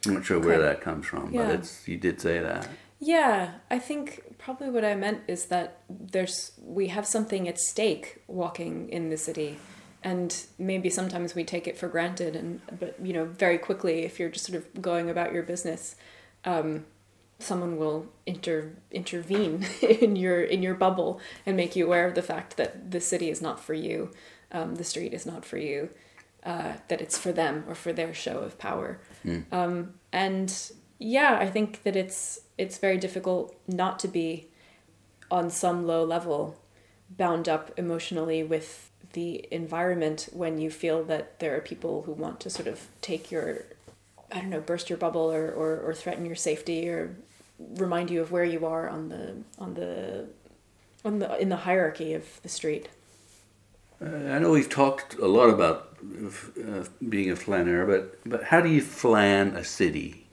I'm not sure where that comes from, but it's you did say that. Yeah, I think probably what I meant is that there's we have something at stake walking in the city, and maybe sometimes we take it for granted. And but you know, very quickly, if you're just sort of going about your business, um, someone will inter intervene in your in your bubble and make you aware of the fact that the city is not for you, um, the street is not for you, uh, that it's for them or for their show of power. Um, and yeah, I think that it's it's very difficult not to be on some low level bound up emotionally with the environment when you feel that there are people who want to sort of take your I don't know, burst your bubble or, or, or threaten your safety or remind you of where you are on the on the on the in the hierarchy of the street. Uh, I know we've talked a lot about uh, being a flaneur, but but how do you flan a city?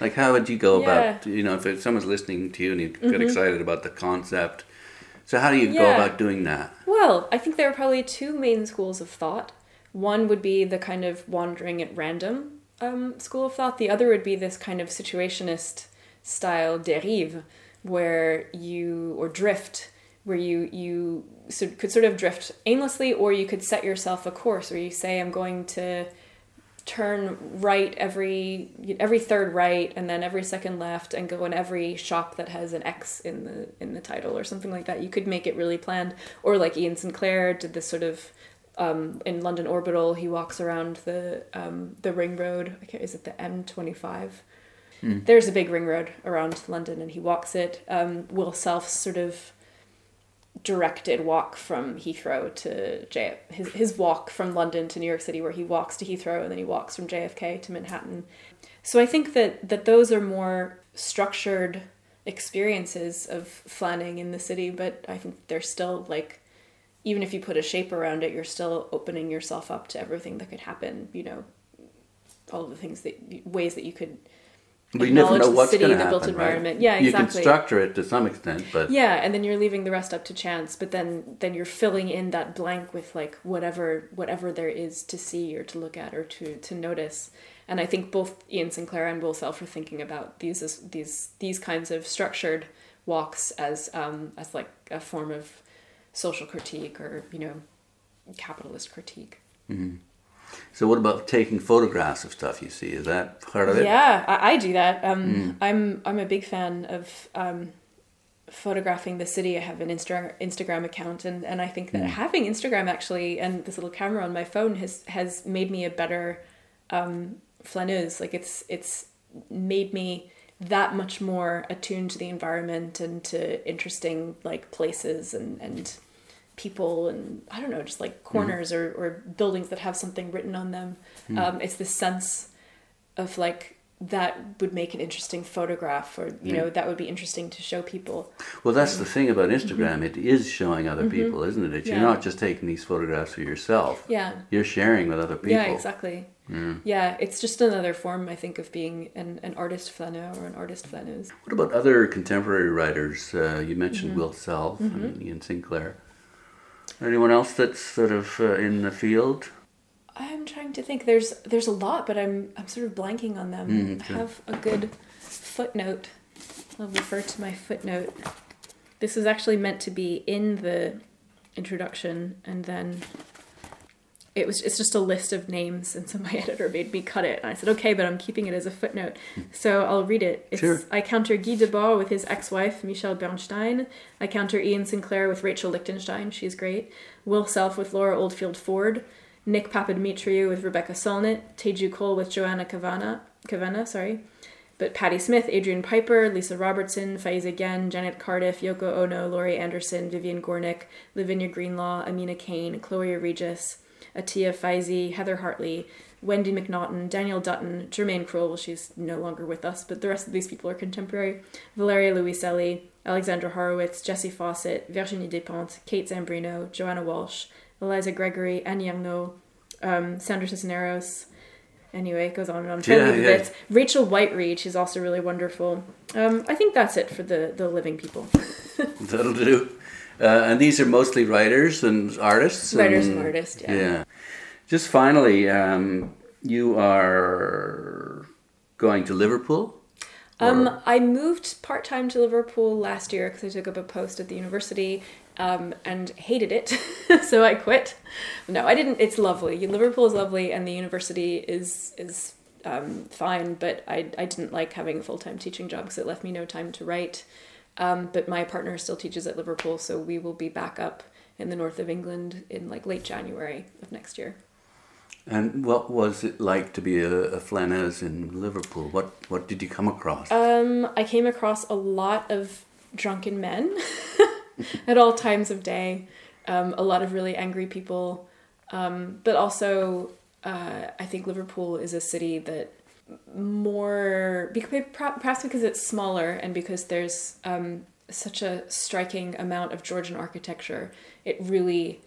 like how would you go about Yeah. Mm-hmm. you know if someone's listening to you and you get excited about the concept? So how do you go about doing that? Well, I think there are probably two main schools of thought. One would be the kind of wandering at random um, school of thought. The other would be this kind of situationist style dérive, where you or drift, where you you so, could sort of drift aimlessly, or you could set yourself a course where you say, "I'm going to." turn right every every third right and then every second left and go in every shop that has an X in the in the title or something like that. You could make it really planned. Or like Iain Sinclair did this sort of um, in London Orbital. He walks around the um, the ring road. Is it the M twenty five? There's a big ring road around London, and he walks it. Um, Will Self sort of directed walk from Heathrow to J his his walk from London to New York City where he walks to Heathrow and then he walks from JFK to Manhattan. So I think that that those are more structured experiences of flanning in the city, but I think they're still like even if you put a shape around it, you're still opening yourself up to everything that could happen, you know, all the things that ways that you could You never know what's going to the happen, built right? environment. Yeah, You can structure it to some extent, but Yeah, and then you're leaving the rest up to chance, but then then you're filling in that blank with like whatever whatever there is to see or to look at or to to notice. And I think both Iain Sinclair and Will Self are thinking about these as these these kinds of structured walks as um as like a form of social critique or, you know, capitalist critique. So what about taking photographs of stuff you see? Is that part of it? Yeah, I, I do that. Um, I'm I'm a big fan of um, photographing the city. I have an Insta- Instagram account, and, and I think that having Instagram actually and this little camera on my phone has has made me a better um, flaneuse. Like it's it's made me that much more attuned to the environment and to interesting like places and and people and I don't know, just like corners or, or buildings that have something written on them. Um, it's this sense of like that would make an interesting photograph or you know that would be interesting to show people Well, that's the thing about Instagram. It is showing other people, isn't it? You're Mm-hmm. Not just taking these photographs for yourself. yeah You're sharing with other people. yeah exactly yeah it's just another form i think of being an, an artist flaneur or an artist flaneuse What about other contemporary writers? Uh, you mentioned Mm-hmm. Will Self and Iain Sinclair. Anyone else that's sort of uh, in the field? I'm trying to think. There's there's a lot, but I'm I'm sort of blanking on them. Mm, okay. I have a good footnote. I'll refer to my footnote. This is actually meant to be in the introduction, and then it was it's just a list of names, and so my editor made me cut it. And I said, okay, but I'm keeping it as a footnote, so I'll read it. It's, Sure. I counter Guy Debord with his ex-wife Michelle Bernstein. I counter Iain Sinclair with Rachel Lichtenstein. She's great. Will Self with Laura Oldfield Ford. Nick Papadimitriou with Rebecca Solnit, Teju Cole with Joanna Kavanagh, Kavenna, sorry. But Patti Smith, Adrian Piper, Lisa Robertson, Faïza Guène, Janet Cardiff, Yoko Ono, Laurie Anderson, Vivian Gornick, Lavinia Greenlaw, Amina Cain, Chloe Aridjis, Atia Faizi, Heather Hartley, Wendy MacNaughton, Danielle Dutton, Germaine Krull, she's no longer with us, but the rest of these people are contemporary, Valeria Luiselli, Alexandra Horowitz, Jessie Fawcett, Virginie Despentes, Kate Zambreno, Joanna Walsh, Eliza Gregory, Anne Youngno, um, Sandra Cisneros. Anyway, it goes on and on. I'm trying to Yeah, leave yeah. bits. Rachel Whiteread, she's also really wonderful. Um, I think that's it for the, the living people. That'll do. Uh, and these are mostly writers and artists. Writers and artists, yeah. Yeah. Just finally, um, you are going to Liverpool. Um, I moved part time to Liverpool last year because I took up a post at the university um, and hated it, so I quit. No, I didn't. It's lovely. Liverpool is lovely, and the university is is um, fine. But I I didn't like having a full time teaching job because it left me no time to write. Um, but my partner still teaches at Liverpool, so we will be back up in the north of England in like late January of next year. And what was it like to be a, a in Liverpool? What what did you come across? Um, I came across a lot of drunken men at all times of day. Um, a lot of really angry people, um, but also uh, I think Liverpool is a city that more perhaps because it's smaller and because there's um, such a striking amount of Georgian architecture. It really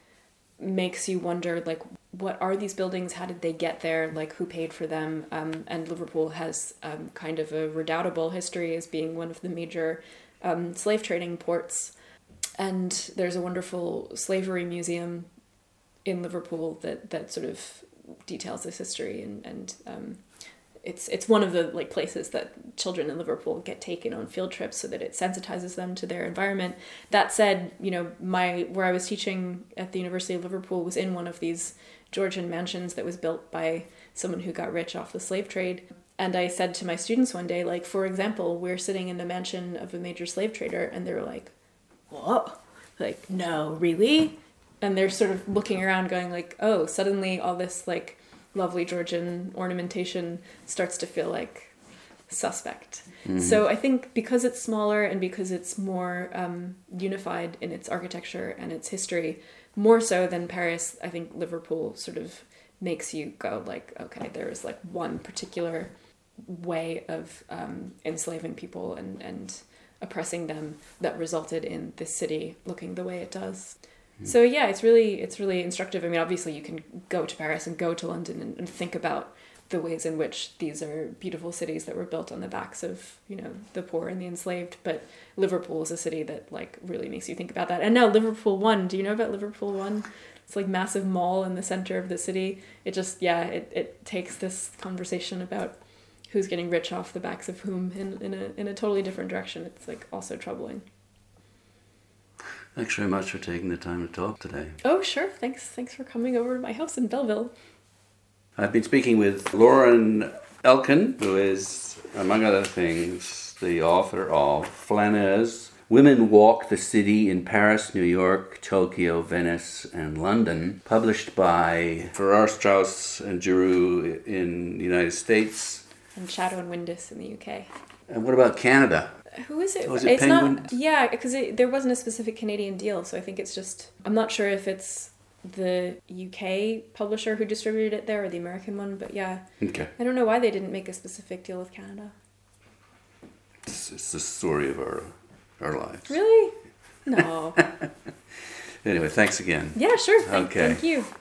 makes you wonder like what are these buildings? How did they get there? Like who paid for them? Um, and liverpool has um, kind of a redoubtable history as being one of the major um, slave trading ports. And there's a wonderful slavery museum in liverpool that, that sort of details this history and, and um, it's it's one of the like places that children in Liverpool get taken on field trips so that it sensitizes them to their environment. That said, you know, my where I was teaching at the University of Liverpool was in one of these Georgian mansions that was built by someone who got rich off the slave trade. And I said to my students one day, like, for example, we're sitting in the mansion of a major slave trader, and they were like, "What? Like, no, really?" And they're sort of looking around, going like, "Oh, suddenly all this like." Lovely Georgian ornamentation starts to feel like suspect. So I think because it's smaller and because it's more um, unified in its architecture and its history, more so than Paris, I think Liverpool sort of makes you go like, okay, there is like one particular way of um, enslaving people and, and oppressing them that resulted in this city looking the way it does. So yeah, it's really it's really instructive. I mean, obviously you can go to Paris and go to London and, and think about the ways in which these are beautiful cities that were built on the backs of you know the poor and the enslaved. But Liverpool is a city that like really makes you think about that. And now Liverpool One. Do you know about Liverpool One? It's like massive mall in the center of the city. It just yeah, it, it takes this conversation about who's getting rich off the backs of whom in, in a in a totally different direction. It's like also troubling. Thanks very much for taking the time to talk today. Oh sure, thanks thanks for coming over to my house in Belleville. I've been speaking with Lauren Elkin, who is, among other things, the author of Flaneuse Women Walk the City in Paris, New York, Tokyo, Venice, and London, published by Farrar, Straus and Giroux in the United States. and Chatto and Windus in the UK. And what about Canada? Who is it? Oh, Was it it's Penguin? not. Yeah, because there wasn't a specific Canadian deal, so I think it's just. I'm not sure if it's the UK publisher who distributed it there or the American one, but yeah, Okay. I don't know why they didn't make a specific deal with Canada. It's, it's the story of our, our lives. Really? No. Anyway, thanks again. yeah, sure. Thank, Okay. thank you.